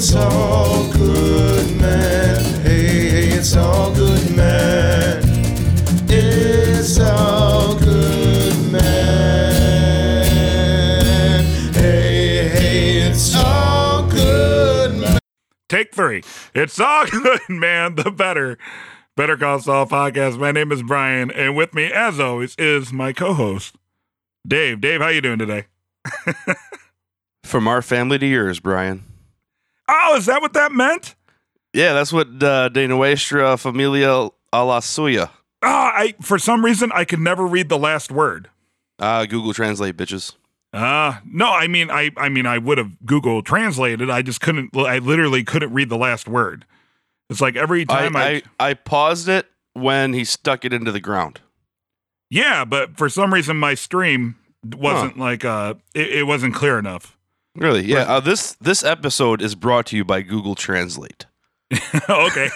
It's all good, man. Hey, hey, it's all good, man. It's all good, man. Hey, hey, it's all good, man. Take three. It's all good, man. The better, Better Call Saul podcast. My name is Brian, and with me, as always, is my co-host, Dave. Dave, how you doing today? From our family to yours, Brian. Oh, is that what that meant? Yeah, that's what uh, de nuestra familia a la suya. Ah, I for some reason I could never read the last word. Uh, Google Translate, bitches. Uh no, I mean I I mean I would have Google translated. I just couldn't I literally couldn't read the last word. It's like every time I, I, I paused it when he stuck it into the ground. Yeah, but for some reason my stream wasn't like uh it, it wasn't clear enough. Really? Yeah. Right. Uh, this this episode is brought to you by Google Translate. okay.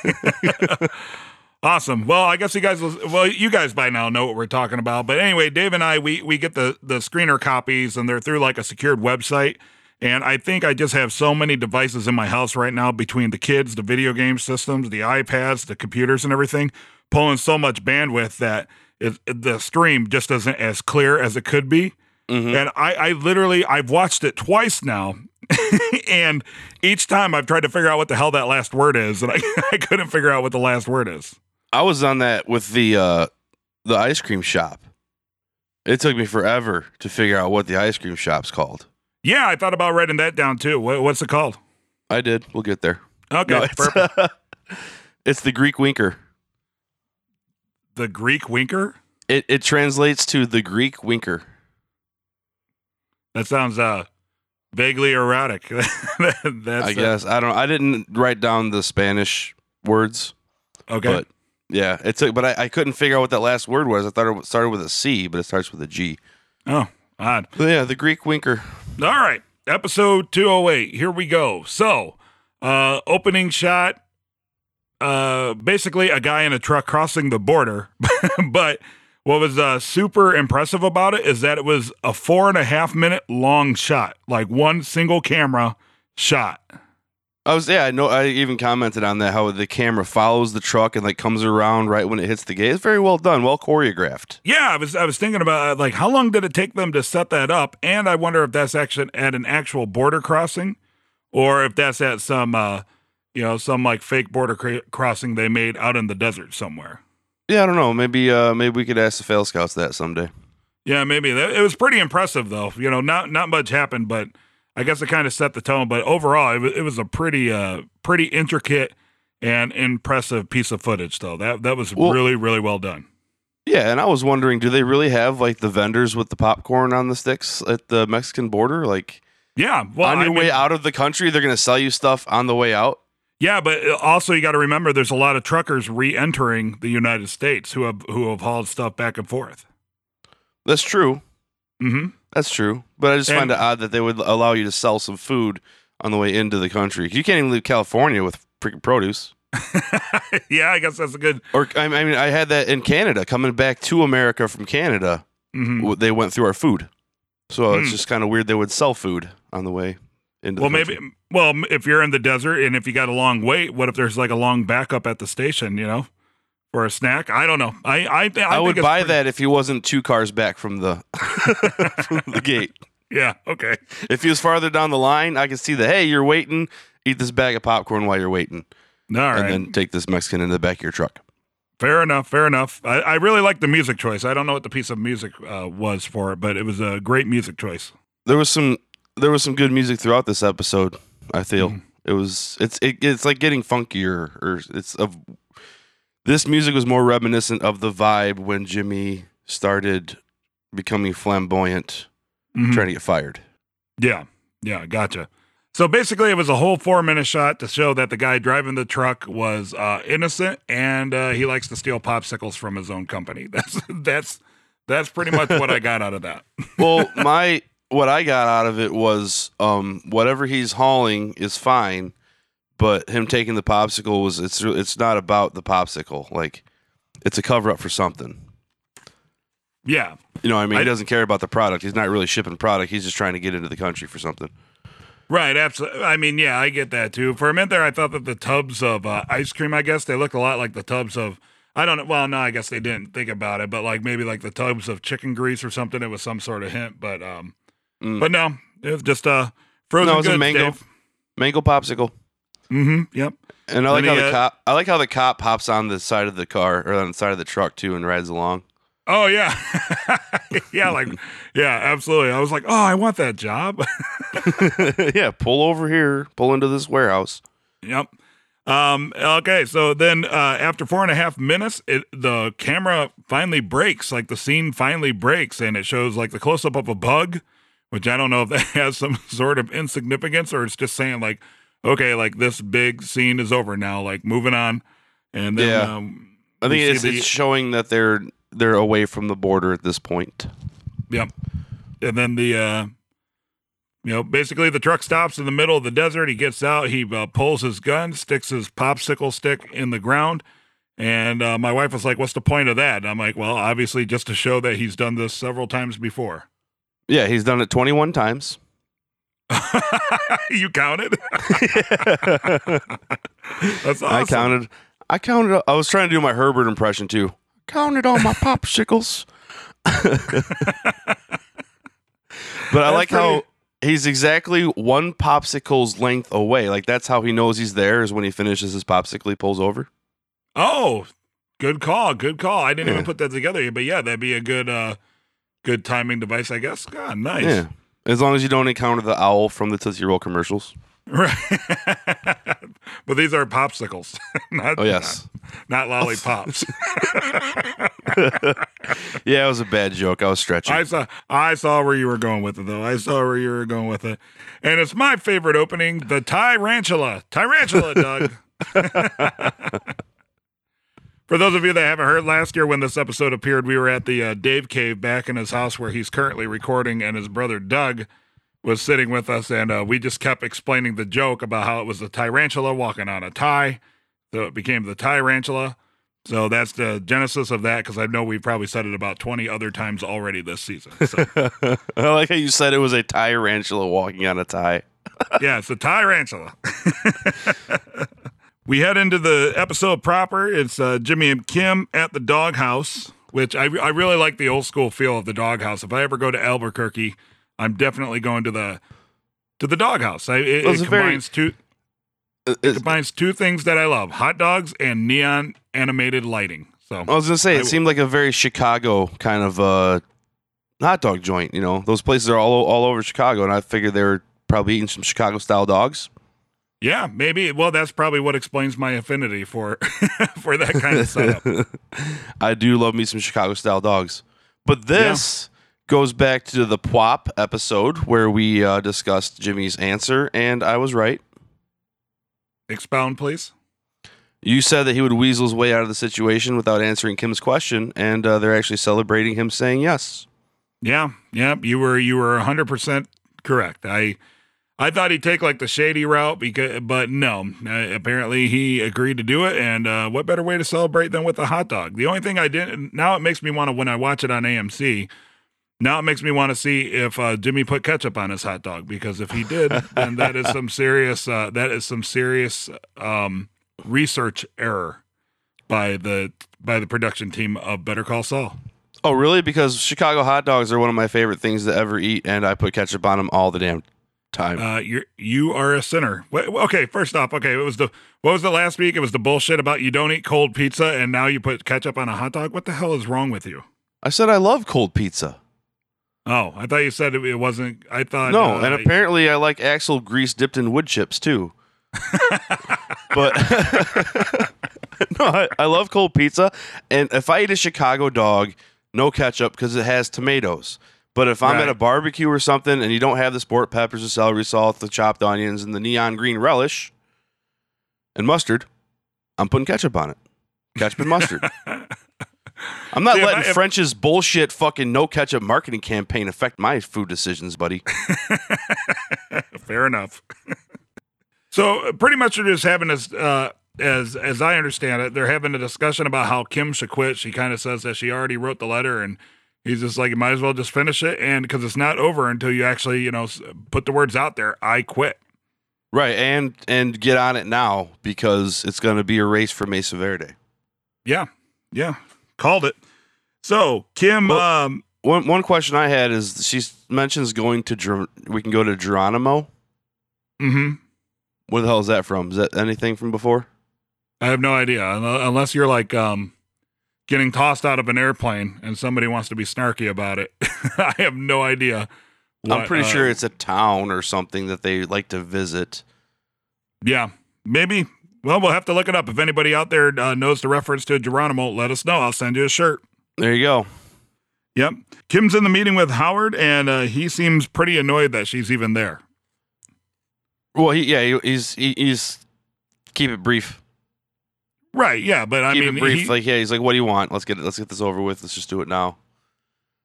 awesome. Well, I guess you guys well, you guys by now know what we're talking about. But anyway, Dave and I we we get the the screener copies and they're through like a secured website. And I think I just have so many devices in my house right now between the kids, the video game systems, the iPads, the computers and everything, pulling so much bandwidth that it, the stream just isn't as clear as it could be. Mhm. And I, I literally I've watched it twice now. and each time I've tried to figure out what the hell that last word is, and I, I couldn't figure out what the last word is. I was on that with the uh, the ice cream shop. It took me forever to figure out what the ice cream shop's called. Yeah, I thought about writing that down too. What, what's it called? I did. We'll get there. Okay, No, it's, it's the Greek winker. the Greek winker. It it translates to the Greek winker. That sounds uh vaguely erotic. That's I guess I don't. I didn't write down the Spanish words, okay. but yeah, it took. But I, I couldn't figure out what that last word was. I thought it started with a C, but it starts with a G. oh, odd. Yeah, the Greek winker. All right, episode 208. Here we go. So, uh opening shot uh basically a guy in a truck crossing the border. but what was uh super impressive about it is that it was a four and a half minute long shot, like one single camera shot. I was yeah. I know. I even commented on that how the camera follows the truck and like comes around right when it hits the gate. It's very well done, well choreographed. Yeah, I was I was thinking about uh, like how long did it take them to set that up, and I wonder if that's actually at an actual border crossing, or if that's at some uh, you know some like fake border cra- crossing they made out in the desert somewhere. Yeah, I don't know. Maybe uh maybe we could ask the fail scouts that someday. Yeah, maybe it was pretty impressive though. You know, not not much happened, but I guess it kind of set the tone. But overall, it was, it was a pretty uh pretty intricate and impressive piece of footage though. That that was Well- really really well done. Yeah, and I was wondering, do they really have like the vendors with the popcorn on the sticks at the Mexican border? Like Yeah, well, on I your mean- way out of the country, they're gonna sell you stuff on the way out. Yeah, but uh, also you got to remember there's a lot of truckers re-entering the United States who have who have hauled stuff back and forth. That's true. hmm That's true. But I just find it odd that they would allow you to sell some food on the way into the country. You can't even leave California with freaking produce. yeah, I guess that's a good. Or I I mean, I had that in Canada coming back to America from Canada. mhm. They went through our food, so it's Hmm. just kind of weird they would sell food on the way into. Well, the maybe. country. Well, if you're in the desert and if you got a long wait, what if there's like a long backup at the station? You know, for a snack. I don't know. I I, I, I, would buy pretty- that if he wasn't two cars back from the from the gate. Yeah. Okay. If he was farther down the line, I could see that. Hey, you're waiting. Eat this bag of popcorn while you're waiting, All right. and then take this Mexican in the back of your truck. fair enough. Fair enough. I, I really like the music choice. I don't know what the piece of music uh, was for it, but it was a great music choice. there was some there was some good music throughout this episode. I feel Mhm. it was it's it, it's like getting funkier or it's of this music was more reminiscent of the vibe when Jimmy started becoming flamboyant, Mhm. trying to get fired. Yeah, yeah, gotcha. So basically, it was a whole four minute shot to show that the guy driving the truck was uh, innocent and uh, he likes to steal popsicles from his own company. That's that's that's pretty much what I got out of that. Well, my what I got out of it was um whatever he's hauling is fine, but him taking the popsicle was it's it's not about the popsicle. Like it's a cover up for something. Yeah. You know, what I mean, I- he doesn't care about the product. He's not really shipping product. He's just trying to get into the country for something. Right, absolutely. I mean, yeah, I get that too. For a minute there, I thought that the tubs of uh, ice cream, I guess, they looked a lot like the tubs of, I don't know. Well, no, I guess they didn't think about it, but like maybe like the tubs of chicken grease or something. It was some sort of hint, but um, Mm. but no, it was just uh, frozen No, it was a mango. Dave. Mango popsicle. Mm-hmm. Yep. And I like how the uh, cop. I like how the cop hops on the side of the car or on the side of the truck too and rides along. Oh yeah, yeah, like yeah, absolutely. I was like, oh, I want that job. yeah, pull over here. Pull into this warehouse. Yep. Um, okay, so then uh, after four and a half minutes, it, the camera finally breaks. Like the scene finally breaks, and it shows like the close up of a bug, which I don't know if that has some sort of insignificance or it's just saying like, okay, like this big scene is over now, like moving on. And then, Yeah. um, I think it's, the- it's showing that they're they're away from the border at this point. Yep. And then the, uh, you know, basically the truck stops in the middle of the desert. He gets out. He uh, pulls his gun, sticks his popsicle stick in the ground. And uh, my wife was like, "What's the point of that?" And I'm like, "Well, obviously, just to show that he's done this several times before." Yeah, he's done it 21 times. you counted? That's awesome. I counted. I counted. I was trying to do my Herbert impression too. Counted all my popsicles. but I That's like how he's exactly one popsicle's length away. Like that's how he knows he's there is when he finishes his popsicle. He pulls over. Oh, good call. Good call. I didn't Yeah. even put that together, but yeah, that'd be a good, uh, good timing device, I guess. God, nice. Yeah. As long as you don't encounter the owl from the Tootsie Roll commercials. Right. but these are popsicles, not, Oh yes. not, not lollipops. Yeah, it was a bad joke. I was stretching. I saw I saw where you were going with it though. I saw where you were going with it. And it's my favorite opening, the Tyrantula. Tyrantula, Doug. For those of you that haven't heard, last year when this episode appeared, we were at the uh, Dave Cave back in his house where he's currently recording, and his brother Doug was sitting with us, and uh, we just kept explaining the joke about how it was the tarantula walking on a tie, so it became the Tyrantula. So that's the genesis of that, because I know we've probably said it about twenty other times already this season. So I like how you said it was a tarantula walking on a tie. yeah, it's a Tyrantula. we head into the episode proper. It's uh, Jimmy and Kim at the doghouse, which I, I really like the old school feel of the doghouse. If I ever go to Albuquerque, I'm definitely going to the to the doghouse. I, it, Well, it a very- combines two Uh, it's- combines two things that I love: hot dogs and neon animated lighting. So I was gonna say I- it seemed like a very Chicago kind of uh, hot dog joint. You know, those places are all all over Chicago, and I figured they were probably eating some Chicago style dogs. Yeah, maybe. Well, that's probably what explains my affinity for for that kind of setup. I do love me some Chicago style dogs, but this goes back to the PWOP episode where we uh, discussed Jimmy's answer, and I was right. Expound, please. You said that he would weasel his way out of the situation without answering Kim's question, and uh, they're actually celebrating him saying yes. Yeah, yeah, you were you were hundred percent correct. I I thought he'd take like the shady route because, but no. Uh, apparently, he agreed to do it, and uh, what better way to celebrate than with a hot dog? The only thing I didn't now it makes me want to when I watch it on AMC. Now it makes me want to see if uh, Jimmy put ketchup on his hot dog because if he did, then that is some serious uh, that is some serious um, research error by the by the production team of Better Call Saul. Oh, really? Because Chicago hot dogs are one of my favorite things to ever eat, and I put ketchup on them all the damn time. Uh, you're you are a sinner. Wait, okay, first off, okay, it was the what was the last week? It was the bullshit about you don't eat cold pizza, and now you put ketchup on a hot dog. What the hell is wrong with you? I said I love cold pizza. Oh, I thought you said it, it wasn't. I thought no, uh, and apparently I like axle grease dipped in wood chips too. but no, I, I love cold pizza, and if I eat a Chicago dog, no ketchup because it has tomatoes. But if I'm Right. at a barbecue or something and you don't have the sport peppers, the celery salt, the chopped onions, and the neon green relish and mustard, I'm putting ketchup on it. Ketchup and mustard. I'm not letting I- French's bullshit fucking no ketchup marketing campaign affect my food decisions, buddy. fair enough. so pretty much they're just having this. Uh, as as I understand it, they're having a discussion about how Kim should quit. She kind of says that she already wrote the letter and He's just like, you might as well just finish it, and because it's not over until you actually, you know, put the words out there. I quit. Right, and and get on it now because it's going to be a race for Mesa Verde. Yeah, yeah, called it. So Kim, Well- um, One one question I had is she mentions going to Ger- we can go to Geronimo. Mm-hmm. Where the hell is that from? Is that anything from before? I have no idea unless you're like um, getting tossed out of an airplane and somebody wants to be snarky about it. I have no idea. I'm pretty uh, sure it's a town or something that they like to visit. Yeah, maybe. Well, we'll have to look it up. If anybody out there uh, knows the reference to Geronimo, let us know. I'll send you a shirt. There you go. Yep. Kim's in the meeting with Howard, and uh, he seems pretty annoyed that she's even there. Well, he, yeah, he, he's he, he's keep it brief. Right. Yeah. But I keep mean, it brief. he- like, yeah, he's like, "What do you want? Let's get it. Let's get this over with. Let's just do it now."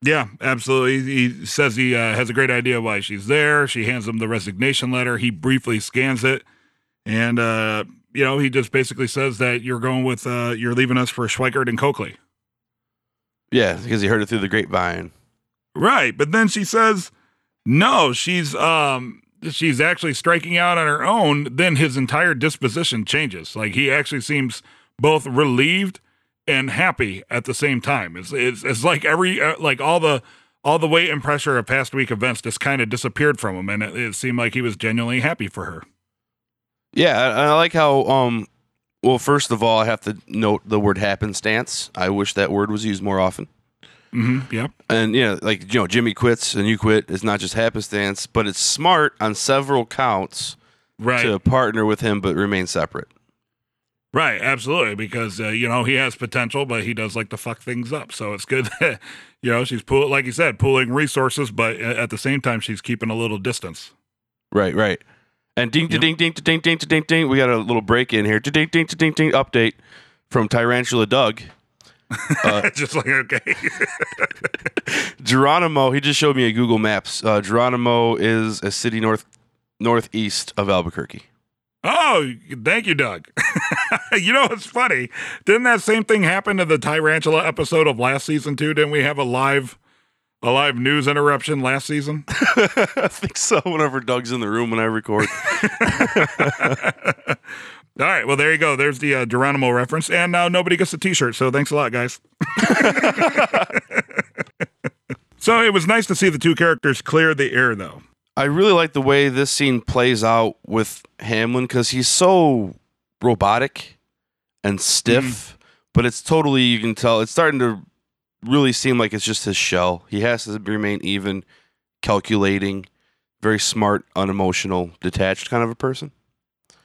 yeah, absolutely. He says he uh, has a great idea why she's there. She hands him the resignation letter. He briefly scans it, and uh, you know, he just basically says that you're going with, uh, you're leaving us for Schweikart and Cokely. Yeah, because he heard it through the grapevine. Right, but then she says no, she's um she's actually striking out on her own, then his entire disposition changes. Like he actually seems both relieved and happy at the same time. It's it's, it's like every uh, like all the all the weight and pressure of past week events just kind of disappeared from him and it, it seemed like he was genuinely happy for her. Yeah, I, I like how. Um, well, first of all, I have to note the word happenstance. I wish that word was used more often. Mm-hmm, Yep. And yeah, like you know, Jimmy quits and you quit. It's not just happenstance, but it's smart on several counts Right. to partner with him but remain separate. Right, absolutely, because uh, you know he has potential, but he does like to fuck things up. So it's good, that, you know, she's pool like you said, pooling resources, but at the same time, she's keeping a little distance. Right, right. And ding, ding, ding, ding, ding, ding, ding. We got a little break in here. Ding, ding, ding, ding. Update from Tyrantula Doug. Uh, Just like okay, Geronimo. He just showed me a Google Maps. Uh, Geronimo is a city north northeast of Albuquerque. oh, thank you, Doug. you know it's funny? Didn't that same thing happen to the Tyrantula episode of last season too? Didn't we have a live, a live news interruption last season? I think so. Whenever Doug's in the room when I record. All right, well there you go. There's the uh, Geronimo reference, and now nobody gets a T-shirt. So thanks a lot, guys. so it was nice to see the two characters clear the air, though. I really like the way this scene plays out with Hamlin because he's so robotic and stiff, but it's totally you can tell it's starting to really seem like it's just his shell. He has to remain even, calculating, very smart, unemotional, detached kind of a person,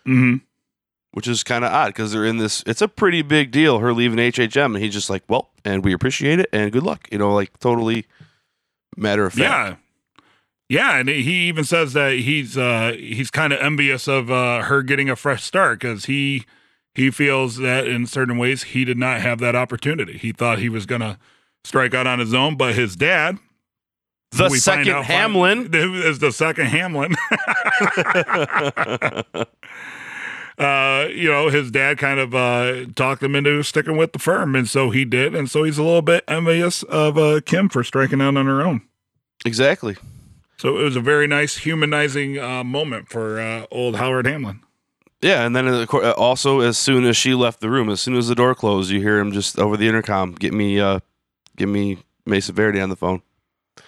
Mm-hmm. which is kind of odd because they're in this. It's a pretty big deal her leaving HHM, and he's just like, well, and we appreciate it and good luck. You know, like totally matter of fact. Yeah. Yeah, and he even says that he's uh he's kind of envious of uh her getting a fresh start cuz he he feels that in certain ways he did not have that opportunity. He thought he was going to strike out on his own, but his dad The second out- Hamlin. is the second Hamlin. uh, you know, his dad kind of uh, talked him into sticking with the firm, and so he did, and so he's a little bit envious of uh, Kim for striking out on her own. exactly. So it was a very nice humanizing uh, moment for uh, old Howard Hamlin. Yeah, and then cour- uh, also as soon as she left the room, as soon as the door closed, you hear him just over the intercom, "Get me, uh, get me Mesa Verde on the phone."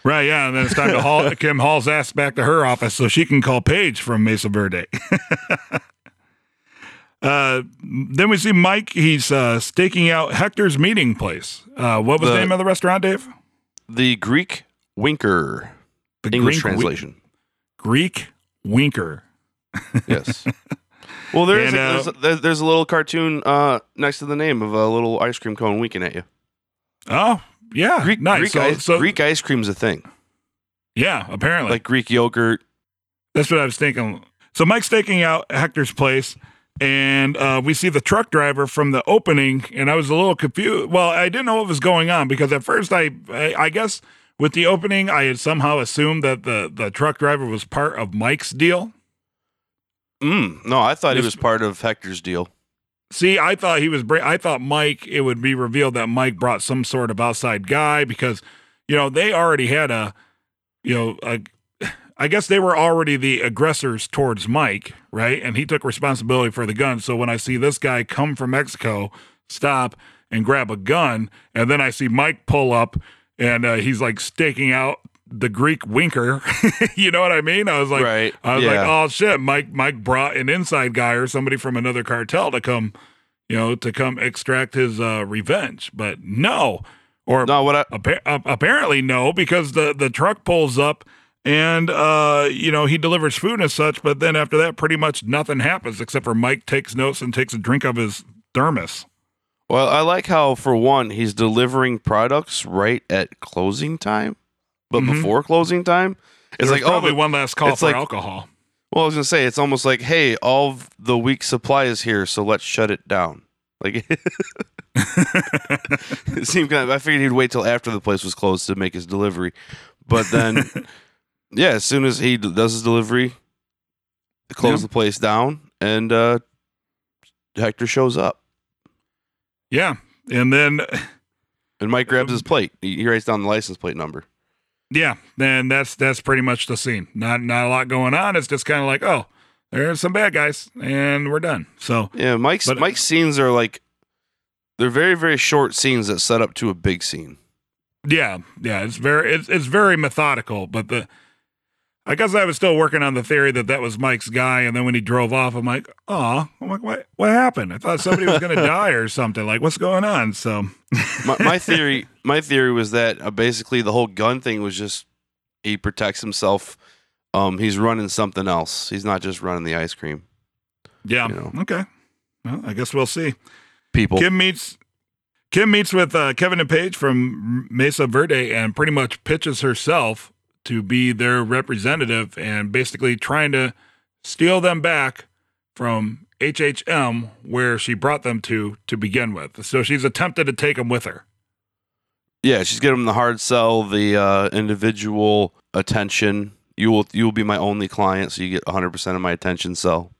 Right, yeah, and then it's time to haul Kim Hall's ass back to her office so she can call Paige from Mesa Verde. uh, then we see Mike. He's uh, staking out Hector's meeting place. Uh, what was the, The- name of the restaurant, Dave? The Greek Winker, The English Greek translation. Greek Winker. yes. Well, there's, And, a, uh, there's, a, there's there's a little cartoon uh, next to the name of a little ice cream cone winking at you. Oh, yeah, Greek nice. Greek, so, ice, so- Greek ice cream's a thing, yeah, apparently, like Greek yogurt. That's what I was thinking. So Mike's taking out Hector's place, and uh, we see the truck driver from the opening, and I was a little confused. Well, I didn't know what was going on because at first I, I, I guess with the opening, I had somehow assumed that the the truck driver was part of Mike's deal. Mm, no, I thought he was part of Hector's deal. See, I thought he was. Bra- I thought Mike. It would be revealed that Mike brought some sort of outside guy because you know, they already had a, you know, a, I guess they were already the aggressors towards Mike, right? And he took responsibility for the gun. So when I see this guy come from Mexico, stop and grab a gun, and then I see Mike pull up and uh, he's like staking out the Greek winker. you know what I mean? I was like, Right, I was like, oh shit, Mike Mike brought an inside guy or somebody from another cartel to come, you know, to come extract his uh, revenge. But no, or No, what I Appa- uh, apparently no, because the the truck pulls up and uh you know he delivers food and such, but then after that, pretty much nothing happens except for Mike takes notes and takes a drink of his thermos. well, I like how for one he's delivering products right at closing time, but Mhm. before closing time, it's There's like oh, probably but- one last call it's for like- alcohol. well, I was gonna say it's almost like hey, all the week's supply is here, so let's shut it down. Like it seemed kind of. I figured he'd wait till after the place was closed to make his delivery, but then yeah, as soon as he d- does his delivery, close Yeah. the place down, and uh, Hector shows up. Yeah, and then And Mike grabs his plate. He, he writes down the license plate number. Yeah, then that's that's pretty much the scene. Not not a lot going on. It's just kind of like oh, there's some bad guys, and we're done. So Yeah, Mike's But- uh, Mike's scenes are like they're very very short scenes that set up to a big scene. Yeah, yeah, it's very it's it's very methodical, but the I guess I was still working on the theory that that was Mike's guy, and then when he drove off, I'm like, oh, I'm like, what what happened? I thought somebody was gonna die or something. Like, what's going on? So My, my theory my theory was that uh, basically the whole gun thing was just he protects himself. Um, he's running something else. He's not just running the ice cream. yeah, You know. okay. Well, I guess we'll see. People. Kim meets Kim meets with uh, Kevin and Paige from Mesa Verde and pretty much pitches herself to be their representative and basically trying to steal them back from HHM where she brought them to to begin with. So she's attempted to take them with her. Yeah, she's getting him the hard sell, the uh, individual attention. You will you will be my only client, so you get 100 percent of my attention. Sell.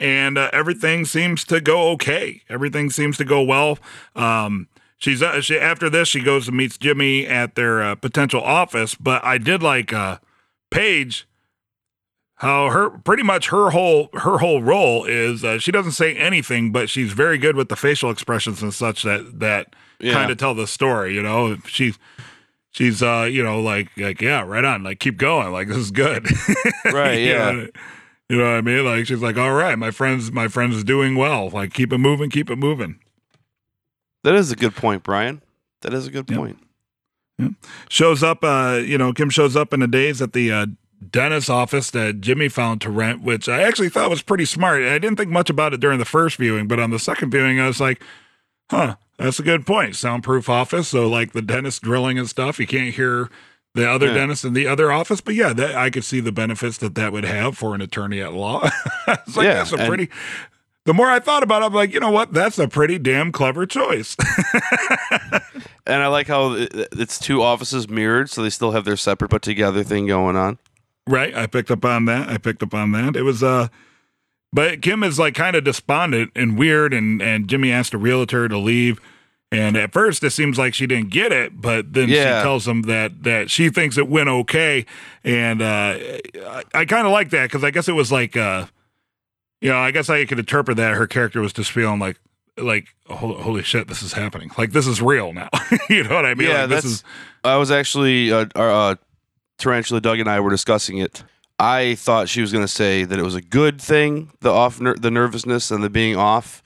and uh, everything seems to go okay. Everything seems to go well. Um, she's uh, she, after this, she goes and meets Jimmy at their uh, potential office. But I did like uh, Paige, how her pretty much her whole her whole role is uh, she doesn't say anything, but she's very good with the facial expressions and such that that Yeah. kind of tell the story. You know, she's. She's uh, you know, like like yeah, right on, like keep going, like this is good. Right, You yeah. know, you know what I mean? Like she's like, all right, my friend's my friend's doing well. Like keep it moving, keep it moving. That is a good point, Brian. That is a good Yep. point. Shows up, uh, you know, Kim shows up in a daze at the uh, dentist office that Jimmy found to rent, which I actually thought was pretty smart. I didn't think much about it during the first viewing, but on the second viewing, I was like, huh, that's a good point. Soundproof office, so like the dentist drilling and stuff, you can't hear the other Yeah. dentist in the other office. But yeah, that, I could see the benefits that that would have for an attorney at law. it's like Yeah, that's a pretty. The more I thought about it, I'm like, you know what? That's a pretty damn clever choice. And I like how it's two offices mirrored, so they still have their separate but together thing going on. Right. I picked up on that. I picked up on that. It was uh but Kim is like kind of despondent and weird and and Jimmy asked a realtor to leave. And at first it seems like she didn't get it, but then Yeah. she tells him that that she thinks it went okay. And uh I, I kind of like that because I guess it was like uh you know, I guess I could interpret that her character was just feeling like like holy, holy shit, this is happening. Like this is real now. you know what I mean? yeah, like, this is I was actually uh, uh, Tarantula Doug and I were discussing it. I thought she was going to say that it was a good thing, the off, ner- the nervousness and the being off,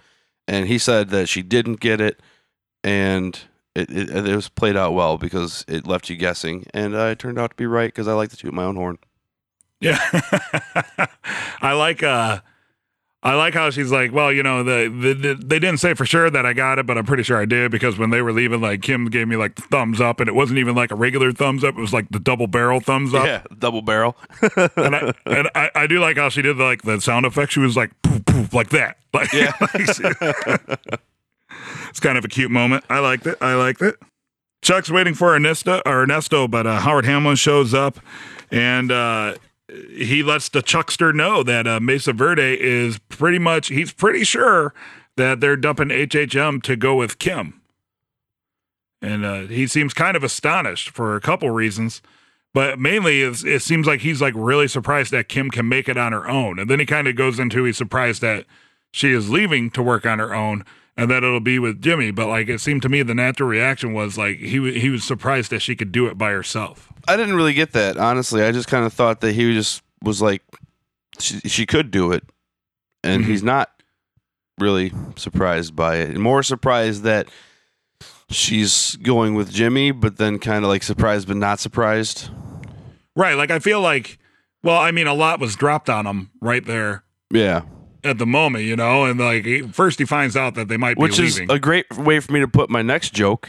and he said that she didn't get it, and it, it, it was played out well because it left you guessing, and I turned out to be right because I like to toot my own horn. Yeah. I like uh I like how she's like, well, you know, the, the, the they didn't say for sure that I got it, but I'm pretty sure I did because when they were leaving, like Kim gave me like the thumbs up, and it wasn't even like a regular thumbs up; it was like the double barrel thumbs up. Yeah, double barrel. And I and I, I do like how she did like the sound effect. She was like poof, poof, like that. Like, Yeah. like she- it's kind of a cute moment. I liked it. I liked it. Chuck's waiting for Ernesto or Ernesto, but uh, Howard Hamlin shows up and uh, he lets the Chuckster know that uh, Mesa Verde is pretty much, he's pretty sure that they're dumping HHM to go with Kim. and uh, he seems kind of astonished for a couple reasons. But mainly, it seems like he's like really surprised that Kim can make it on her own, and then he kind of goes into he's surprised that she is leaving to work on her own, and that it'll be with Jimmy. But like it seemed to me, the natural reaction was like he he was surprised that she could do it by herself. I didn't really get that honestly. I just kind of thought that he just was like she, she could do it, and Mhm. he's not really surprised by it. More surprised that she's going with Jimmy, but then kind of like surprised but not surprised. Right. Like I feel like, well, I mean, a lot was dropped on him right there Yeah, at the moment, you know, and like he, first he finds out that they might be which is leaving. a great way for me to put my next joke.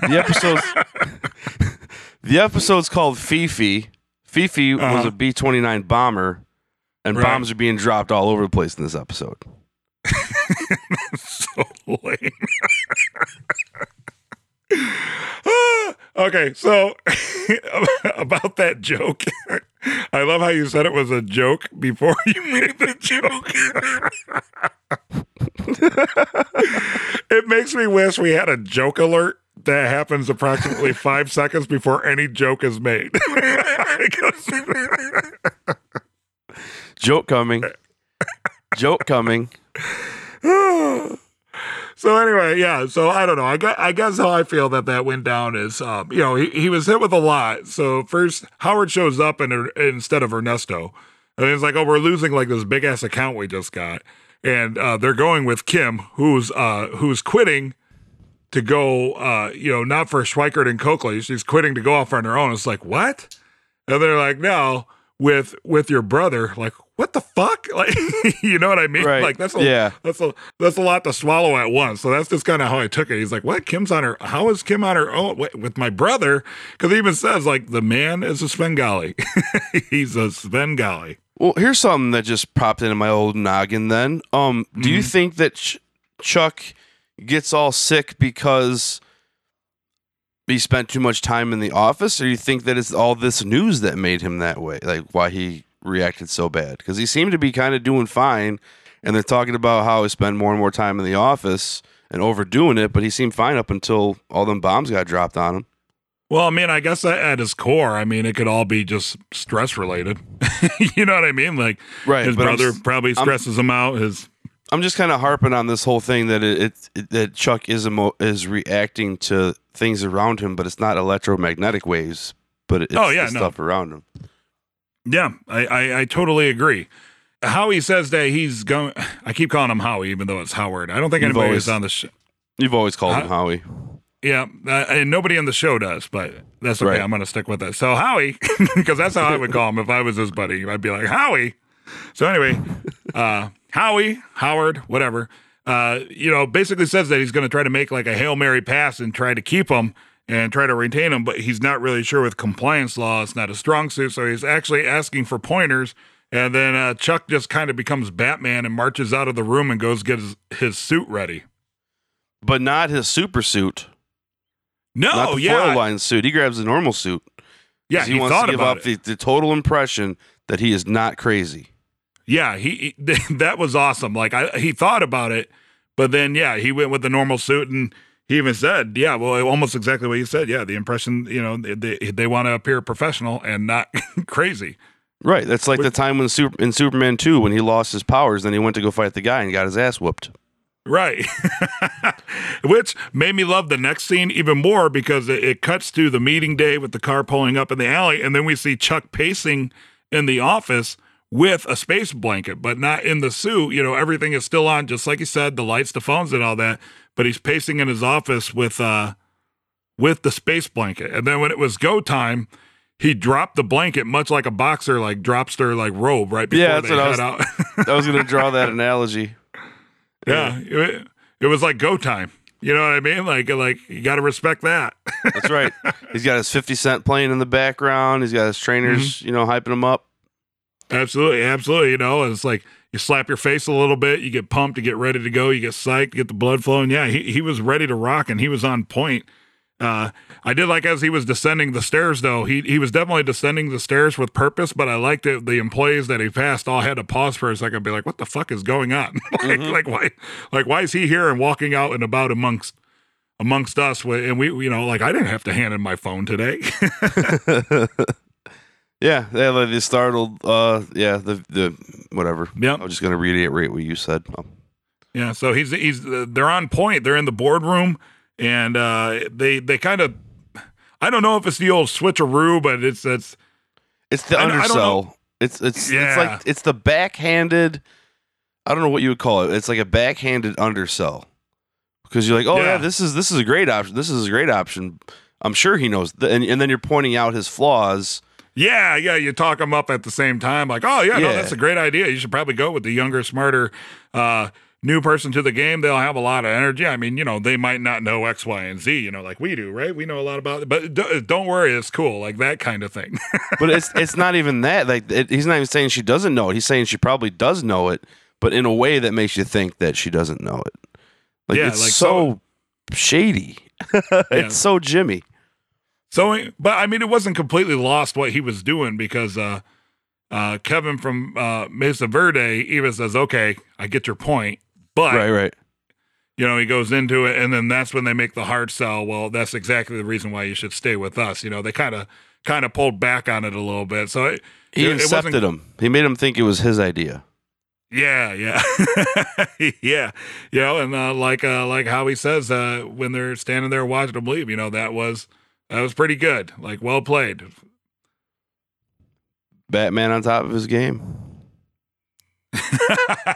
The episode's the episode's called Fifi. Fifi was Uh-huh. a B twenty nine bomber, and Right. bombs are being dropped all over the place in this episode. so lame. okay, so about that joke, I love how you said it was a joke before you made the joke. it makes me wish we had a joke alert that happens approximately five seconds before any joke is made. Joke coming. Joke coming. So anyway, yeah. So I don't know. I guess, I guess how I feel that that went down is, um, you know, he, he was hit with a lot. So first, Howard shows up and instead of Ernesto, and it's like, oh, we're losing like this big ass account we just got, and uh, they're going with Kim, who's uh, who's quitting to go, uh, you know, not for Schweikart and Cokely. She's quitting to go off on her own. It's like what? And they're like, no, with with your brother. Like what the fuck? Like you know what I mean? Right. Like that's a, Yeah. that's a that's a lot to swallow at once. So that's just kind of how I took it. He's like, "What? Kim's on her? How is Kim on her own Wait, with my brother?" Because he even says like the man is a Svengali. He's a Svengali. Well, here's something that just popped into my old noggin. Then, um, do you think that Ch- Chuck gets all sick because he spent too much time in the office, or do you think that it's all this news that made him that way? Like why he reacted so bad? Because he seemed to be kind of doing fine, and they're talking about how he spent more and more time in the office and overdoing it, but he seemed fine up until all them bombs got dropped on him. Well, I mean, I guess that at his core, I mean, it could all be just stress related. you know what I mean? Like Right, his I'm brother s- probably I'm- stresses him out. His I'm just kind of harping on this whole thing that it, it, it that Chuck is emo- is reacting to things around him, but it's not electromagnetic waves, but it's Oh, yeah, the no. stuff around him. Yeah, I, I, I totally agree. Howie says that he's going. I keep calling him Howie, even though it's Howard. I don't think You've anybody always- is on the show. You've always called Huh? him Howie. Yeah, uh, and nobody on the show does, but that's okay. Right. I'm going to stick with it. So Howie, because that's how I would call him if I was his buddy. I'd be like Howie. So anyway, uh, Howie, Howard, whatever. Uh, you know, basically says that he's going to try to make like a hail mary pass and try to keep him and try to retain him, but he's not really sure with compliance law. It's not a strong suit, so he's actually asking for pointers. And then uh, Chuck just kind of becomes Batman and marches out of the room and goes get his, his suit ready. But not his super suit. No, not the yeah, foil line suit. He grabs the normal suit. yeah, he, he, wants thought to give up the, the total impression that he is not crazy. Yeah, he, he that was awesome. Like I, he thought about it, but then yeah, he went with the normal suit, and he even said, yeah, well, almost exactly what you said. Yeah, the impression, you know, they they, want to appear professional and not crazy. Right. That's like With- the time when Super, in Superman 2 when he lost his powers, then he went to go fight the guy and got his ass whooped. Right. Which made me love the next scene even more because it, it cuts to the meeting day with the car pulling up in the alley, and then we see Chuck pacing in the office with a space blanket, but not in the suit. You know, everything is still on, just like you said, the lights, the phones, and all that. But he's pacing in his office with uh with the space blanket. And then when it was go time, he dropped the blanket much like a boxer like drops their like robe right before Yeah, that's they what I was- out. I was going to draw that analogy. Yeah, it, it was like go time. You know what I mean? Like, like you got to respect that. That's right. He's got his 50 Cent playing in the background. He's got his trainers, Mm-hmm. you know, hyping him up. absolutely, absolutely. You know, it's like you slap your face a little bit, you get pumped, you get ready to go, you get psyched, get the blood flowing. Yeah, he he was ready to rock, and he was on point. Uh, I did like as he was descending the stairs, though. He he was definitely descending the stairs with purpose, but I liked it. The employees that he passed all had to pause for a second, and be like, "What the fuck is going on? like, like why, like why is he here and walking out and about amongst amongst us, and we, you know, like I didn't have to hand in my phone today. yeah, yeah, like the startled. Uh, yeah, the the whatever. Yeah, I'm just gonna reiterate what you said. Oh. Yeah, so he's he's they're on point. They're in the boardroom, and uh, they they kind of I don't know if it's the old switcheroo, but it's it's It's the I don't- I undersell. It's it's Yeah. it's like it's the backhanded. I don't know what you would call it. It's like a backhanded undersell because you're like, oh yeah. Yeah. this is this is a great option. This is a great option. I'm sure he knows, and, and then you're pointing out his flaws. Yeah yeah. You talk them up at the same time, like oh yeah, no, that's a great idea. You should probably go with the younger, smarter. Uh, New person to the game, they'll have a lot of energy. I mean, you know, they might not know X, Y, and Z, you know, like we do, right? We know a lot about it, but d- don't worry, it's cool, like that kind of thing. But it's it's not even that. Like it, he's not even saying she doesn't know it. He's saying she probably does know it, but in a way that makes you think that she doesn't know it. Like Yeah, it's like so shady. it's so Jimmy. So, but I mean, it wasn't completely lost what he was doing because uh, uh, Kevin from uh, Mesa Verde even says, "Okay, I get your point," but Right, right. you know, he goes into it, and then that's when they make the hard sell. Well, that's exactly the reason why you should stay with us. You know, they kind of kind of pulled back on it a little bit. So it, He it, it him. He made him think it was his idea. Yeah, yeah, yeah. You know, and uh, like uh, like how he says uh, when they're standing there watching him leave, you know, that was that was pretty good. Like, well played. Batman on top of his game.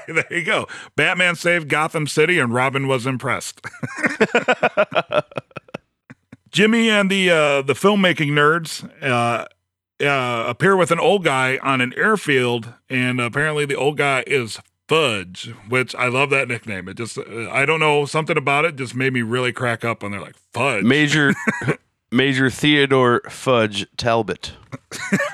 there you go. Batman saved Gotham City, and Robin was impressed. Jimmy and the uh, the filmmaking nerds uh, uh, appear with an old guy on an airfield, and apparently the old guy is Fudge, which I love that nickname. It just uh, I don't know something about it just made me really crack up when they're like Fudge. Major Major Theodore Fudge Talbot.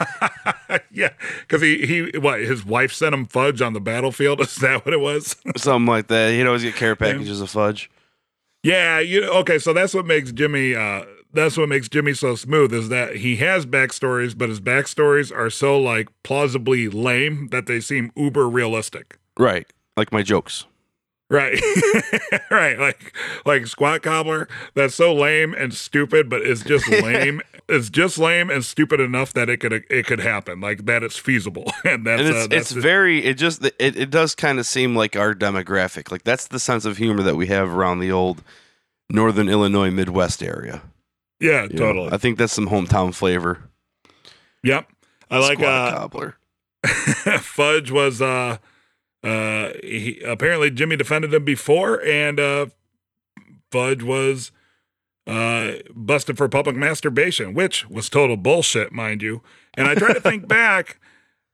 yeah, because he he what his wife sent him fudge on the battlefield. Is that what it was? Something like that. He'd always get care packages of fudge. Yeah, you okay, so that's what makes Jimmy uh that's what makes Jimmy so smooth is that he has backstories, but his backstories are so like plausibly lame that they seem uber realistic. Right. Like my jokes. Right. right. Like like squat cobbler, that's so lame and stupid, but it's just lame. it's just lame and stupid enough that it could it could happen. Like that it's feasible. And that's and it's uh, that's it's very it just it, it does kind of seem like our demographic. Like that's the sense of humor that we have around the old northern Illinois Midwest area. yeah, you know? totally. I think that's some hometown flavor. Yep. I like Squat uh cobbler. Fudge was uh uh he apparently Jimmy defended him before and uh Fudge was uh busted for public masturbation, which was total bullshit, mind you. And I tried to think back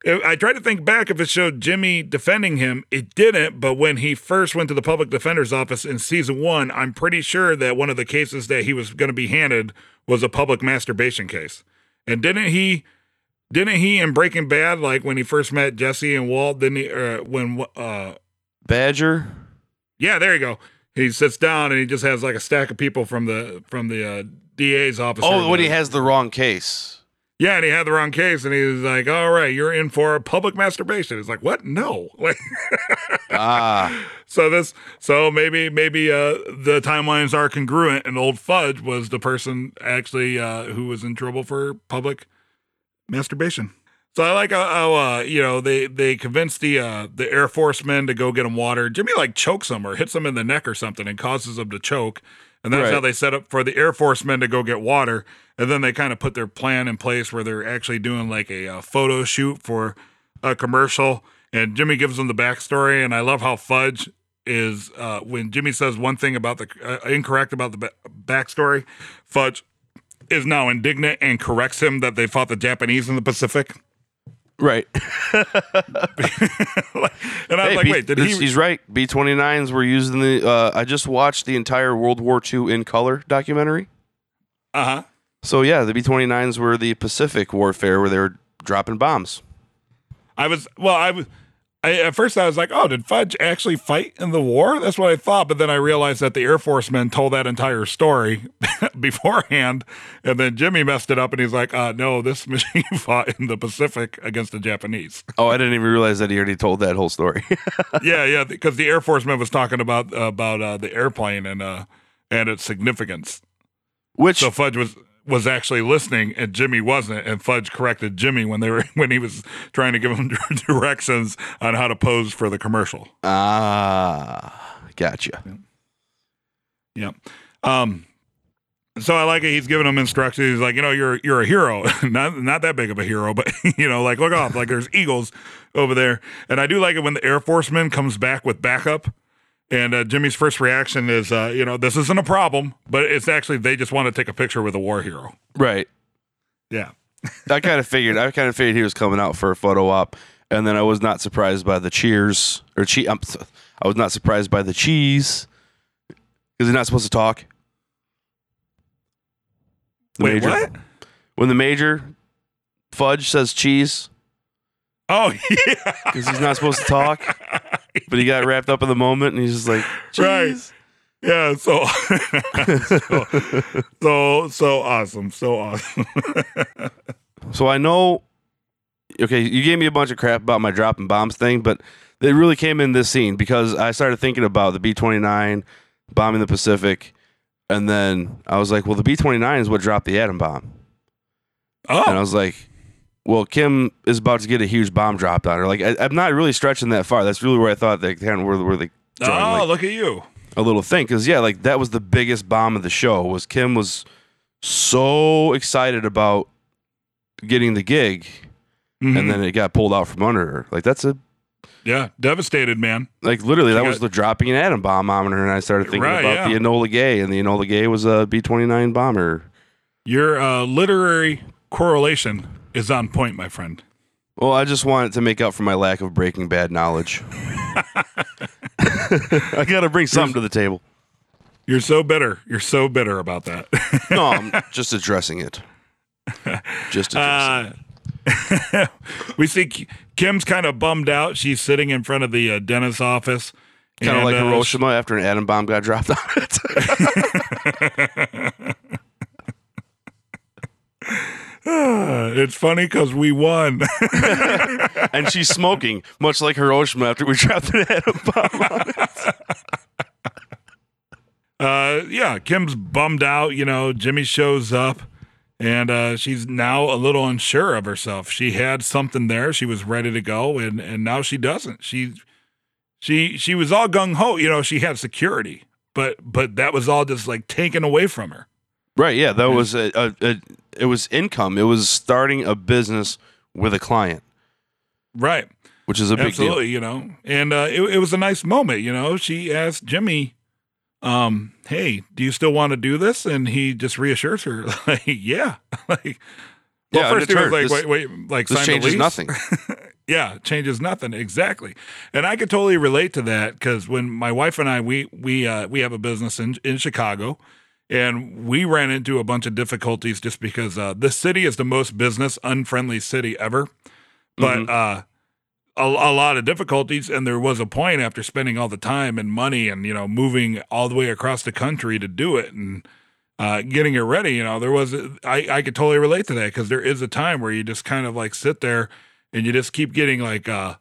I tried to think back if it showed Jimmy defending him. It didn't, but when he first went to the public defender's office in season one, I'm pretty sure that one of the cases that he was going to be handed was a public masturbation case. And didn't he didn't he in Breaking Bad, like when he first met Jesse and Walt, didn't he? Uh, when uh, Badger. yeah, there you go. He sits down and he just has like a stack of people from the from the uh, DA's office. Oh, when he has the wrong case. yeah, and he had the wrong case, and he was like, "All right, you're in for public masturbation." It's like, what? No, like. Ah, So this, so maybe maybe uh, the timelines are congruent, and Old Fudge was the person actually uh, who was in trouble for public masturbation. So I like how, uh, you know they they convinced the uh, the Air Force men to go get him water. Jimmy like chokes him or hits him in the neck or something and causes him to choke, and that's Right. how they set up for the Air Force men to go get water. And then they kind of put their plan in place where they're actually doing like a, uh photo shoot for a commercial. And Jimmy gives them the backstory, and I love how Fudge is uh, when Jimmy says one thing about the uh, incorrect about the ba- backstory, Fudge is now indignant and corrects him that they fought the Japanese in the Pacific. right. and I was Hey, like, B- wait, did he? He's right. B 29s were used in the. Uh, I just watched the entire World War II in color documentary. Uh huh. So, yeah, the B 29s were the Pacific warfare where they were dropping bombs. I was well. I was. I, at first, I was like, "Oh, did Fudge actually fight in the war?" That's what I thought. But then I realized that the Air Force men told that entire story beforehand, and then Jimmy messed it up, and he's like, uh, "No, this machine fought in the Pacific against the Japanese." Oh, I didn't even realize that he already told that whole story. yeah, yeah, because the Air Force man was talking about about uh, the airplane, and uh, and its significance. Which So Fudge was was actually listening and Jimmy wasn't, and Fudge corrected Jimmy when they were when he was trying to give him directions on how to pose for the commercial. ah, gotcha. Yep. Um so I like it. He's giving him instructions. He's like, you know, you're you're a hero, not not that big of a hero, but you know, like look off, like there's eagles over there. And I do like it when the Air Forceman comes back with backup, and uh, Jimmy's first reaction is, uh, you know, this isn't a problem, but it's actually they just want to take a picture with a war hero. Right. Yeah. I kind of figured. I kind of figured he was coming out for a photo op, and then I was not surprised by the cheers or che- I'm, I was not surprised by the cheese because he's not supposed to talk. The Wait, major, what? When the major fudge says cheese Oh yeah. because he's not supposed to talk, but he got wrapped up in the moment, and he's just like Right. Yeah, so so, so so awesome, so awesome. So I know. Okay, you gave me a bunch of crap about my dropping bombs thing, but it really came in this scene because I started thinking about the B twenty nine bombing the Pacific, and then I was like, well, the B twenty nine is what dropped the atom bomb, Oh. and I was like, well, Kim is about to get a huge bomb dropped on her. Like, I, I'm not really stretching that far. That's really where I thought they kind of were, were they drawing oh, like, look at you. a little thing because yeah, like that was the biggest bomb of the show. Was Kim was so excited about getting the gig Mhm. and then it got pulled out from under her. Like that's a yeah, devastated, man. like literally that She was the dropping an atom bomb on her, and I started thinking Right, about yeah. the Enola Gay, and the Enola Gay was a B twenty nine bomber. Your uh, literary correlation is on point, my friend. Well, I just wanted to make up for my lack of Breaking Bad knowledge. I got to bring something to the table. You're so bitter. You're so bitter about that. No, I'm just addressing it. Just addressing. Uh, we see Kim's kind of bummed out. She's sitting in front of the uh, dentist's office. kind of like uh, Hiroshima after an atom bomb got dropped on it. uh, it's funny because we won. and she's smoking, much like Hiroshima after we dropped an atom bomb on it. uh, yeah, Kim's bummed out. You know, Jimmy shows up, and uh, she's now a little unsure of herself. She had something there; she was ready to go, and and now she doesn't. She she she was all gung ho. You know, she had security, but but that was all just like taken away from her. Right. Yeah. That was a, a, a. It was income. It was starting a business with a client, Right. which is a big Absolutely, deal. you know. And uh, it, it was a nice moment, you know. She asked Jimmy, um, hey, do you still want to do this? And he just reassures her, like, yeah. like, well, Yeah, first he was like, This- wait, wait, like, This sign the changes lease? nothing. yeah, changes nothing exactly. And I could totally relate to that because when my wife and I we we uh, we have a business in in Chicago, and we ran into a bunch of difficulties just because uh, this city is the most business unfriendly city ever. But Mhm. uh, a, a lot of difficulties, and there was a point after spending all the time and money and you know moving all the way across the country to do it and uh, getting it ready. You know, there was I I could totally relate to that because there is a time where you just kind of like sit there and you just keep getting like uh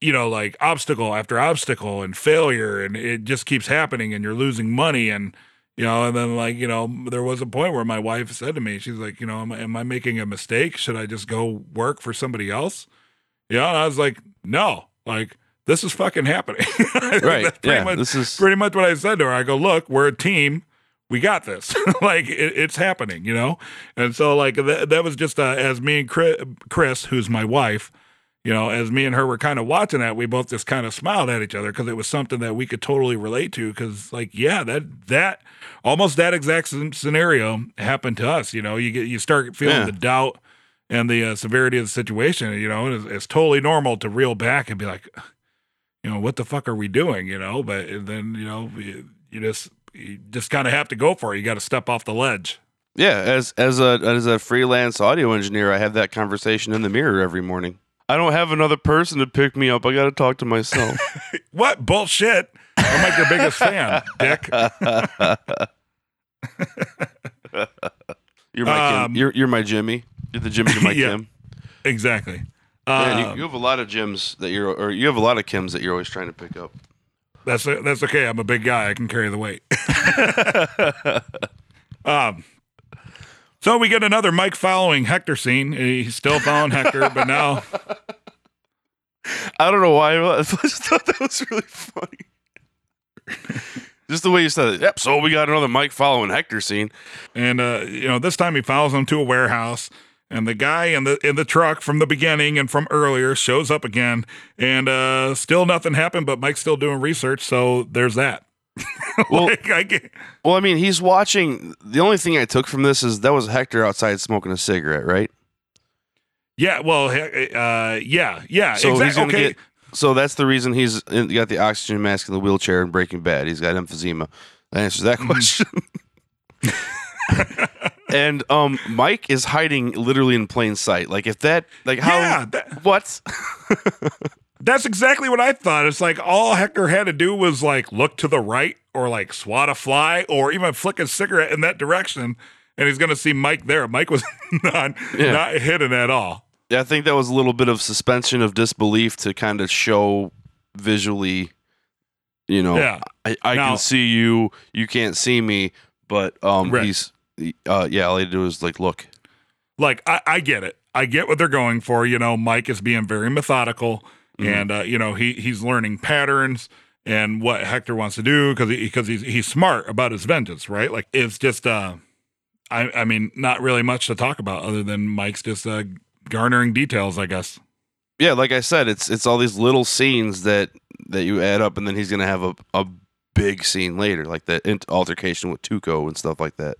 you know like obstacle after obstacle and failure and it just keeps happening and you're losing money and you know and then like you know there was a point where my wife said to me she's like you know am, I- am i making a mistake should i just go work for somebody else you know and i was like no like this is fucking happening Right. Yeah. much This is pretty much what I said to her. I go, look, we're a team. We got this. like it, it's happening, you know. And so like that, that was just uh, as me and Chris, Chris, who's my wife, you know, as me and her were kind of watching that, we both just kind of smiled at each other because it was something that we could totally relate to. Because like, yeah, that that almost that exact sc- scenario happened to us. You know, you get you start feeling Yeah. the doubt and the uh, severity of the situation. You know, it's, it's totally normal to reel back and be like, you know, what the fuck are we doing? You know, but then you know, you, you just you just kind of have to go for it. You got to step off the ledge. yeah. As as a as a freelance audio engineer, I have that conversation in the mirror every morning. I don't have another person to pick me up. I got to talk to myself. What bullshit? I'm like your biggest fan, Dick. You're my Um, Kim. You're you're my Jimmy. You're the Jimmy to my Yeah. Kim. Exactly. Man, you, Um, you have a lot of Jims that you're, or you have a lot of Kims that you're always trying to pick up. that's that's okay. I'm a big guy. I can carry the weight. um, so we get another Mike following Hector scene. He's still following Hector, but now I don't know why. I just thought that was really funny. just the way you said it. Yep. So we got another Mike following Hector scene. and uh, you know this time he follows him to a warehouse. And the guy in the in the truck from the beginning and from earlier shows up again, and uh, still nothing happened. But Mike's still doing research, so there's that. Well, Like, I well, I mean, he's watching. The only thing I took from this is that was Hector outside smoking a cigarette, right? yeah, well, uh, yeah, yeah, So he's gonna Okay, get. So that's the reason he's in, got the oxygen mask in the wheelchair in Breaking Bad. He's got emphysema. That answers that question. and um, Mike is hiding literally in plain sight. Like if that, like how, Yeah, that- what? That's exactly what I thought. It's like all Hector had to do was like look to the right or like swat a fly or even flick a cigarette in that direction, and he's gonna see Mike there. Mike was not Yeah. not hidden at all. Yeah, I think that was a little bit of suspension of disbelief to kind of show visually, you know, Yeah. I, I Now- can see you, you can't see me, but um, Right. he's, uh, yeah, all he had to do is like look. Like I, I get it. I get what they're going for. You know, Mike is being very methodical, and uh, you know he he's learning patterns and what Hector wants to do because because he's he's smart about his vengeance, right? Like it's just uh, I I mean not really much to talk about other than Mike's just uh garnering details, I guess. Yeah, like I said, it's it's all these little scenes that that you add up, and then he's gonna have a a big scene later, like that int- altercation with Tuco and stuff like that.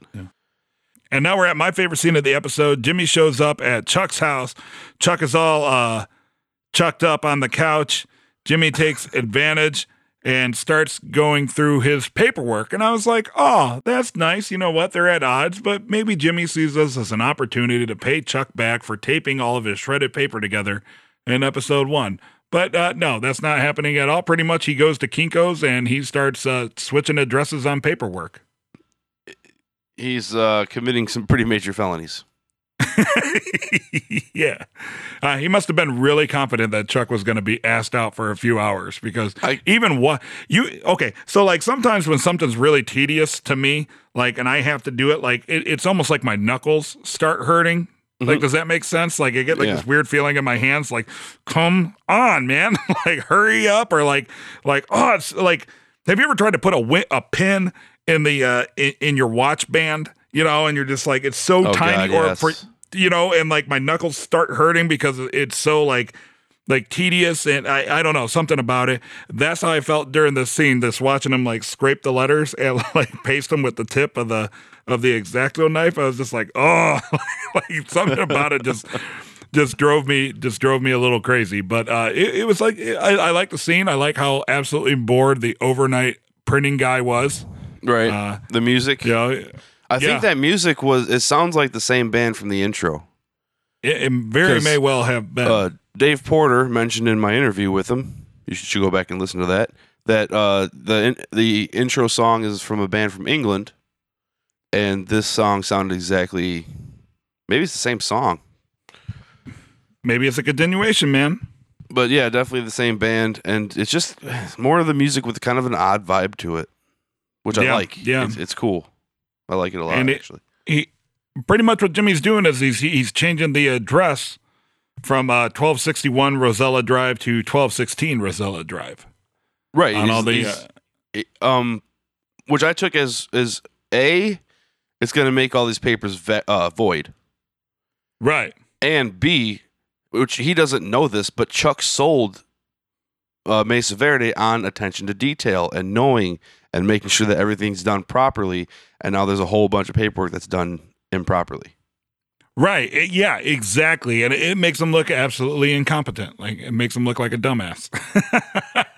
And now we're at my favorite scene of the episode. Jimmy shows up at Chuck's house. Chuck is all uh, chucked up on the couch. Jimmy takes advantage and starts going through his paperwork. And I was like, oh, that's nice. You know what? They're at odds, but maybe Jimmy sees this as an opportunity to pay Chuck back for taping all of his shredded paper together in episode one. But uh, no, that's not happening at all. Pretty much he goes to Kinko's and he starts uh, switching addresses on paperwork. He's uh, committing some pretty major felonies. yeah. Uh, he must have been really confident that Chuck was going to be asked out for a few hours because I- even what you, okay. So, like, sometimes when something's really tedious to me, like, and I have to do it, like, it, it's almost like my knuckles start hurting. Like, does that make sense? Like, I get like Yeah. this weird feeling in my hands, like, come on, man, like, hurry up, or like, like, oh, it's like, have you ever tried to put a a pin in the uh in, in your watch band, you know, and you're just like, it's so Oh, tiny, God, or yes. for, you know, and like my knuckles start hurting because it's so like like tedious and I, I don't know something about it. That's how I felt during this scene. Just watching him like scrape the letters and like paste them with the tip of the of the X-Acto knife. I was just like, oh, like something about it just just drove me just drove me a little crazy. But uh, it, it was like I, I like the scene. I like how absolutely bored the overnight printing guy was. Right. Uh, the music. You know, I yeah. think that music was. It sounds like the same band from the intro. it, it very may well have been. Uh, Dave Porter mentioned in my interview with him. You should, should go back and listen to that. That uh, the in, the intro song is from a band from England, and this song sounded exactly. Maybe it's the same song, Maybe it's a continuation, man. but yeah, definitely the same band, and it's just more of the music with kind of an odd vibe to it, which I like. yeah. it's, it's cool. I like it a lot And it- actually. he pretty much what Jimmy's doing is he's he's changing the address from uh, 1261 Rosella Drive to 1216 Rosella Drive Right. on all the uh, um, which I took as as a, it's going to make all these papers ve- uh, void, right. and B, which he doesn't know this, but Chuck sold uh, Mesa Verde on attention to detail and knowing and making sure that everything's done properly. And now there's a whole bunch of paperwork that's done improperly. Right. It- yeah, exactly. And it, it makes them look absolutely incompetent. Like it makes them look like a dumbass.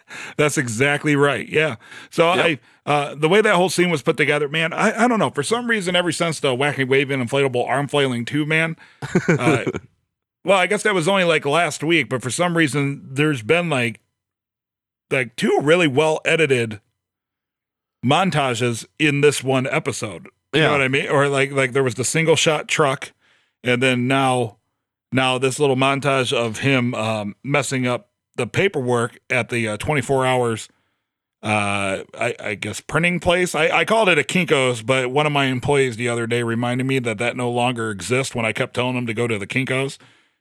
That's exactly right. Yeah. So I uh the way that whole scene was put together, man, I, I don't know. For some reason, ever since the wacky waving inflatable arm flailing tube man, uh, well, I guess that was only like last week, but for some reason there's been like like two really well edited montages in this one episode. You know what I mean? Or like like there was the single shot truck, and then now now this little montage of him um, messing up the paperwork at the uh, 24 hours uh, I, I guess printing place. I, I called it a Kinkos, but one of my employees the other day reminded me that that no longer exists. When I kept telling him to go to the Kinkos,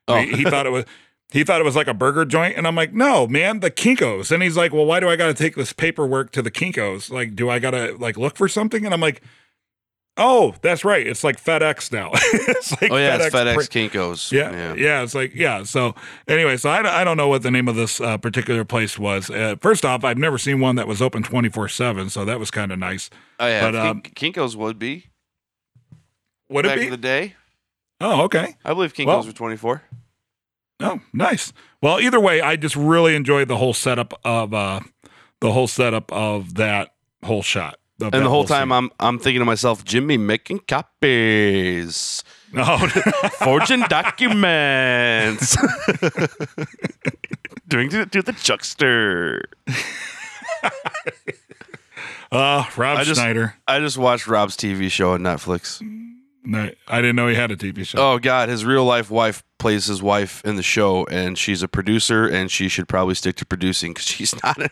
Oh. he, he thought it was. He thought it was like a burger joint, and I'm like, no, man, the Kinkos. And he's like, well, why do I got to take this paperwork to the Kinkos? Like, do I got to like look for something? And I'm like, oh, that's right, it's like FedEx now. it's like Oh yeah, it's FedEx print- Kinkos. yeah, yeah, It's like yeah. So anyway, so I, don't- I don't know what the name of this uh, particular place was. Uh, first off, I've never seen one that was open twenty four seven, so that was kind of nice. Oh yeah. But, um, Kinkos would be Would it back be? in the day. oh, okay. I believe Kinkos Well- were 24. Oh, nice. Well, either way, I just really enjoyed the whole setup of uh, the whole setup of that whole shot. And the whole time scene. I'm I'm thinking to myself, Jimmy making copies. oh, Forging documents. Doing to, to the chuckster. uh, Rob I just- Schneider. I just watched Rob's TV show on Netflix. No, I didn't know he had a TV show. Oh God, his real life wife plays his wife in the show, and she's a producer, and she should probably stick to producing because she's not a,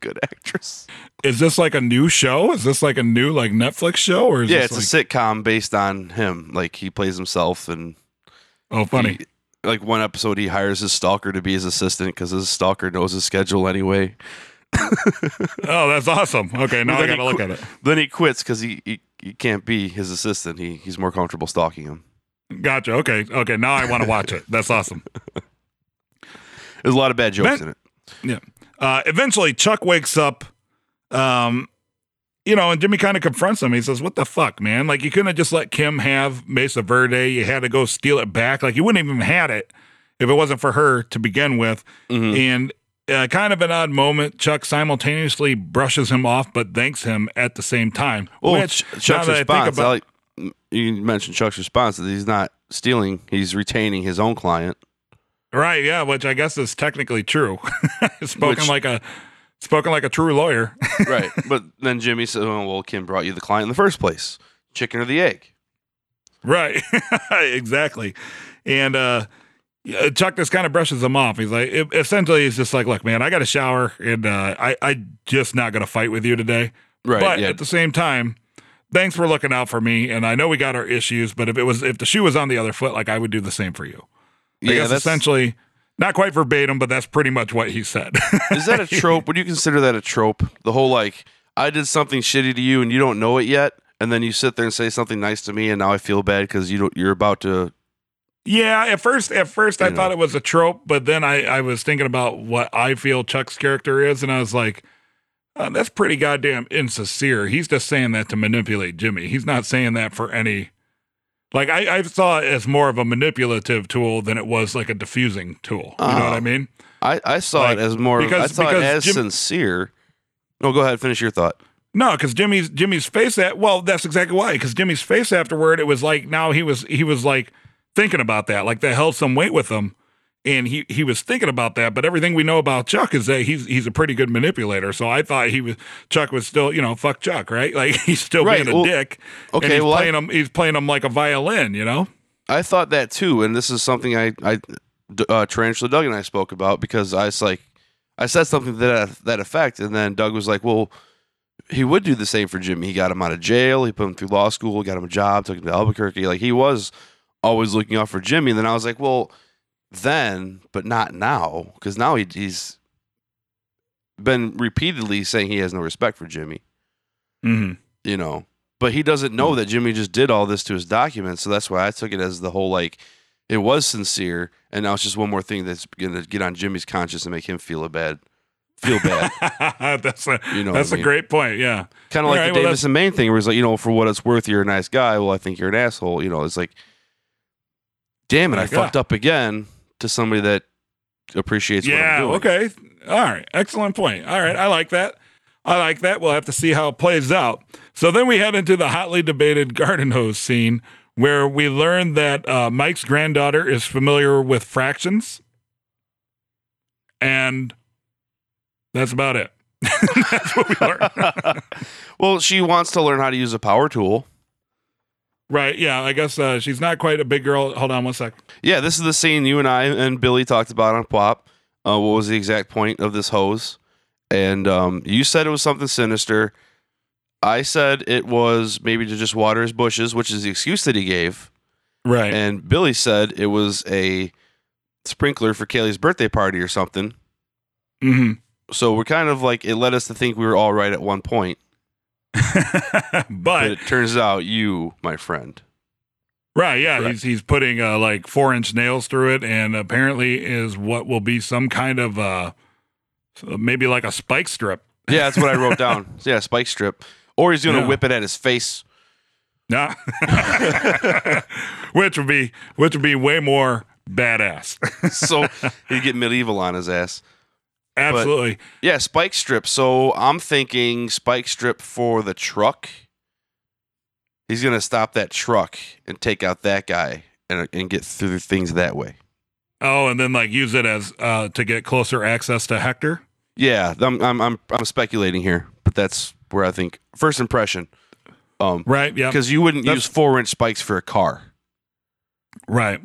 good actress. Is this like a new show? Is this like a new like Netflix show or is Yeah, it's like, a sitcom based on him. Like he plays himself, and oh funny? he- like one episode, he hires his stalker to be his assistant because his stalker knows his schedule anyway. Oh, that's awesome. Okay, now I gotta look qu- at it. Then he quits because he, he he can't be his assistant. He he's more comfortable stalking him. Gotcha. Okay, okay. Now I want to watch it. That's awesome. There's a lot of bad jokes Ben- in it. Yeah. Uh, eventually, Chuck wakes up. Um, you know, and Jimmy kind of confronts him. He says, "What the fuck, man? Like you couldn't have just let Kim have Mesa Verde. You had to go steal it back. Like you wouldn't even had it if it wasn't for her to begin with." Mhm. And uh, kind of an odd moment. Chuck simultaneously brushes him off, but thanks him at the same time. Well, which, Ch- Chuck's now that I think response. About- like you mentioned Chuck's response that he's not stealing; he's retaining his own client. Right, yeah, which I guess is technically true. spoken Which- like a spoken like a true lawyer. right. But then Jimmy said, oh, "Well, Kim brought you the client in the first place. Chicken or the egg?" right. exactly. And uh Chuck just kind of brushes him off. He's like, it- essentially, he's just like, "Look, man, I got a shower, and uh, I, I just not gonna fight with you today. Right. but yeah. at the same time, thanks for looking out for me. And I know we got our issues, but if it was, if the shoe was on the other foot, like I would do the same for you. I yeah. That's essentially, not quite verbatim, but that's pretty much what he said. is that a trope? Would you consider that a trope? The whole like, I did something shitty to you and you don't know it yet, and then you sit there and say something nice to me, and now I feel bad because you don't. You're about to. Yeah, at first, at first, I know. thought it was a trope, but then I, I was thinking about what I feel Chuck's character is, and I was like, uh, that's pretty goddamn insincere. He's just saying that to manipulate Jimmy. He's not saying that for any. Like I, I saw it as more of a manipulative tool than it was like a diffusing tool. You know what Oh. I mean? I, I saw Like, it as more. because- I saw it because as Jim- sincere. No, go ahead. Finish your thought. No, because Jimmy's Jimmy's face at well, that's exactly why. Because Jimmy's face afterward, it was like now he was he was like thinking about that, like that held some weight with him, and he he was thinking about that. But everything we know about Chuck is that he's he's a pretty good manipulator. So I thought he was Chuck was still you know fuck Chuck right, like he's still Right, being a well, dick. okay, and he's well, I- playing him he's playing him like a violin, you know. I thought that too, and this is something I I uh, Tarantula Doug and I spoke about because I was like, I said something to that that effect, and then Doug was like, "Well, he would do the same for Jimmy. He got him out of jail, he put him through law school, got him a job, took him to Albuquerque. Like he was always looking out for Jimmy." And then I was like, "Well, then, but not now, because now he, he's been repeatedly saying he has no respect for Jimmy." Mm-hmm. you know. But he doesn't know that Jimmy just did all this to his documents, so that's why I took it as the whole like it was sincere, and now it's just one more thing that's gonna get on Jimmy's conscience and make him feel a bad, feel bad. that's a You know, that's a mean? great point. Yeah. kind of like right, the well, Davis and Maine thing, where it's like, you know, for what it's worth, you're a nice guy. Well, I think you're an asshole. You know, it's like, damn it, I fucked up again to somebody that appreciates yeah. what I'm doing. Okay. All right. Excellent point. All right. I like that. I like that. We'll have to see how it plays out. So then we head into the hotly debated garden hose scene where we learn that uh, Mike's granddaughter is familiar with fractions. And that's about it. that's what we learn. well, she wants to learn how to use a power tool. Right. Yeah. I guess uh, she's not quite a big girl. Hold on one sec. Yeah, this is the scene you and I and Billy talked about on Pop. Uh, what was the exact point of this hose? and um, you said it was something sinister. I said it was maybe to just water his bushes, which is the excuse that he gave. Right. And Billy said it was a sprinkler for Kaylee's birthday party or something. hmm So we're kind of like it led us to think we were all right at one point, but but it turns out you, my friend. right, yeah, Correct. he's he's putting uh, like four inch nails through it, and apparently is what will be some kind of uh, maybe like a spike strip. Yeah, that's what I wrote down. Yeah, spike strip. Or he's gonna Yeah. whip it at his face. Nah. which would be which would be way more badass. So he'd get medieval on his ass. Absolutely. Yeah, spike strip. So I'm thinking spike strip for the truck. He's gonna stop that truck and take out that guy and and get through things that way. Oh, and then like use it as uh, to get closer access to Hector. Yeah, I'm I'm I'm, I'm speculating here, but that's where I think first impression. Um, Right. Yeah. because you wouldn't That's- use four inch spikes for a car. Right.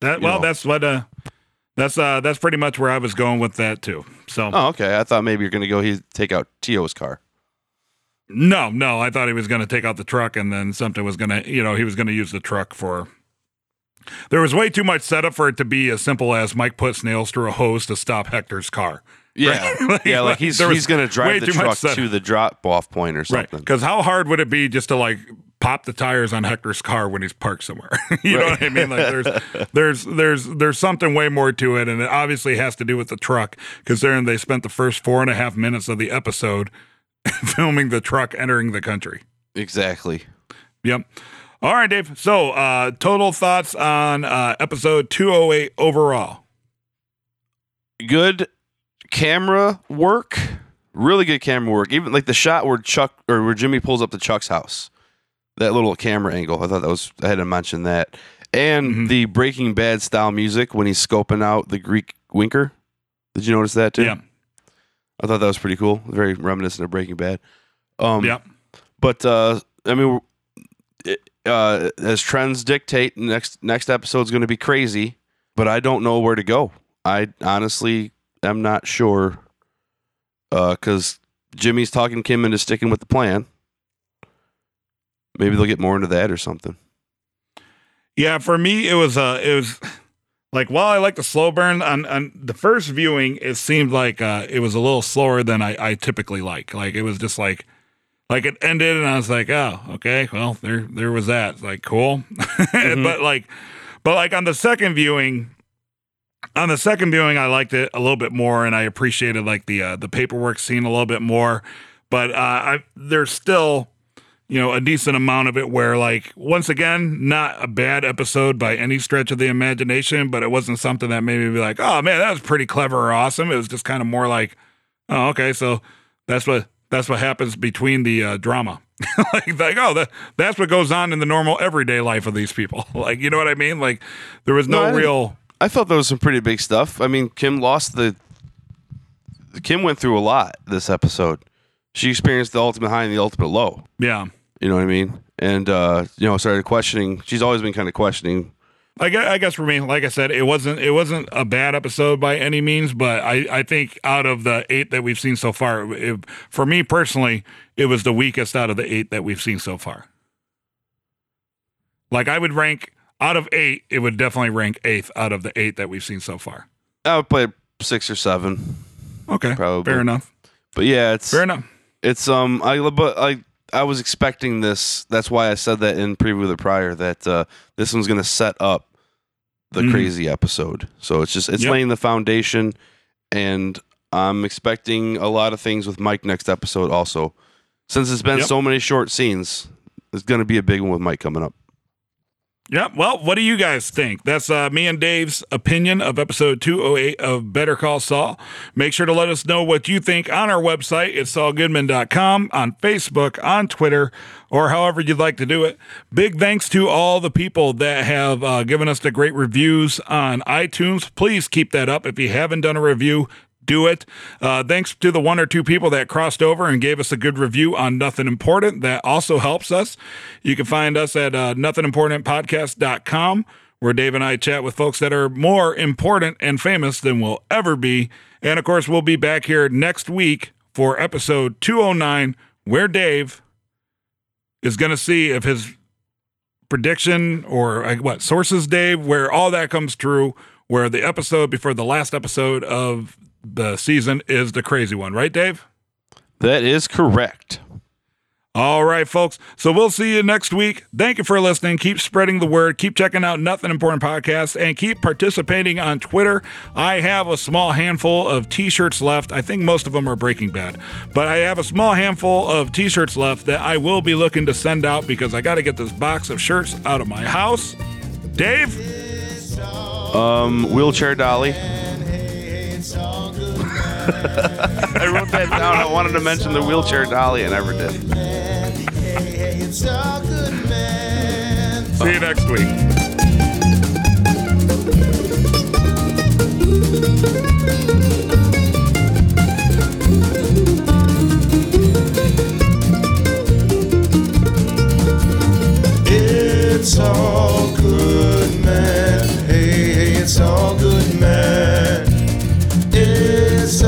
That You well, know. that's what uh that's uh that's pretty much where I was going with that too. So Oh, okay. I thought maybe you're gonna go. He take out Tio's car. no, no, I thought he was going to take out the truck and then something was going to, you know, he was going to use the truck for There was way too much setup for it to be as simple as Mike puts nails through a hose to stop Hector's car. Yeah, Like- yeah. Like he's he's gonna drive the truck to the drop off point or Right. something. Because how hard would it be just to like pop the tires on Hector's car when he's parked somewhere? you know what I mean? Like there's there's there's there's something way more to it, and it obviously has to do with the truck. Considering they spent the first four and a half minutes of the episode filming the truck entering the country. Exactly. Yep. All right, Dave. So, uh, total thoughts on uh, episode 208 overall. Good camera work. Really good camera work. Even like the shot where Chuck or where Jimmy pulls up to Chuck's house. That little camera angle. I thought that was I had to mention that. And Mhm. the Breaking Bad style music when he's scoping out the Greek winker. Did you notice that too? Yeah. I thought that was pretty cool. Very reminiscent of Breaking Bad. Um, Yep. But uh, I mean, it, uh, as trends dictate, next next episode's going to be crazy. But I don't know where to go. I honestly am not sure. Because Jimmy's talking Kim into sticking with the plan. Maybe they'll get more into that or something. Yeah, for me, it was uh, it was like while I like the slow burn on on the first viewing, it seemed like uh, it was a little slower than I, I typically like. Like it was just like like it ended, and I was like, oh, okay, well there there was that. Like cool, but like but like on the second viewing. On the second viewing, I liked it a little bit more, and I appreciated like the uh, the paperwork scene a little bit more. But uh, I, there's still you know, a decent amount of it where, like, once again, not a bad episode by any stretch of the imagination, but it wasn't something that made me be like, oh man, that was pretty clever or awesome. It was just kind of more like, oh, okay, so that's what that's what happens between the uh, drama. like, like, oh, that that's what goes on in the normal everyday life of these people. like, you know what I mean? Like, there was No, no, didn't- real. I felt there was some pretty big stuff. I mean, Kim lost the. Kim went through a lot this episode. She experienced the ultimate high and the ultimate low. Yeah. You know what I mean? And uh, you know, started questioning. She's always been kind of questioning. I guess, I guess for me, like I said, it wasn't it wasn't a bad episode by any means, but I, I think out of the eight that we've seen so far, it, for me personally, it was the weakest out of the eight that we've seen so far. Like I would rank out of eight, it would definitely rank eighth out of the eight that we've seen so far. I would play six or seven, Okay, Probably. fair enough. but yeah, it's Fair enough. It's um I but I I was expecting this. That's why I said that in preview of the prior that uh, this one's gonna set up the Mhm. crazy episode. So it's just it's Yep. laying the foundation, and I'm expecting a lot of things with Mike next episode also. Since it's been Yep. so many short scenes, it's gonna be a big one with Mike coming up. Yeah. Well, what do you guys think? That's uh, me and Dave's opinion of episode 208 of Better Call Saul. Make sure to let us know what you think on our website. It's saulgoodman.com, on Facebook, on Twitter, or however you'd like to do it. Big thanks to all the people that have uh, given us the great reviews on iTunes. Please keep that up. If you haven't done a review, do it. Uh, thanks to the one or two people that crossed over and gave us a good review on Nothing Important. That also helps us. You can find us at uh, nothingimportantpodcast.com, where Dave and I chat with folks that are more important and famous than we'll ever be. And of course, we'll be back here next week for episode 209, where Dave is going to see if his prediction or uh, what sources, Dave, where all that comes true, where the episode before the last episode of the season is the crazy one, right, Dave? That is correct. All right, folks. So we'll see you next week. Thank you for listening. Keep spreading the word. Keep checking out Nothing Important Podcast and keep participating on Twitter. I have a small handful of t shirts left. I think most of them are Breaking Bad, but I have a small handful of t shirts left that I will be looking to send out because I got to get this box of shirts out of my house. Dave? Um, wheelchair dolly. I wrote that down. I wanted to mention the wheelchair dolly. I never did. See you next week. It's all good, man. Hey, hey, it's all good, man. It's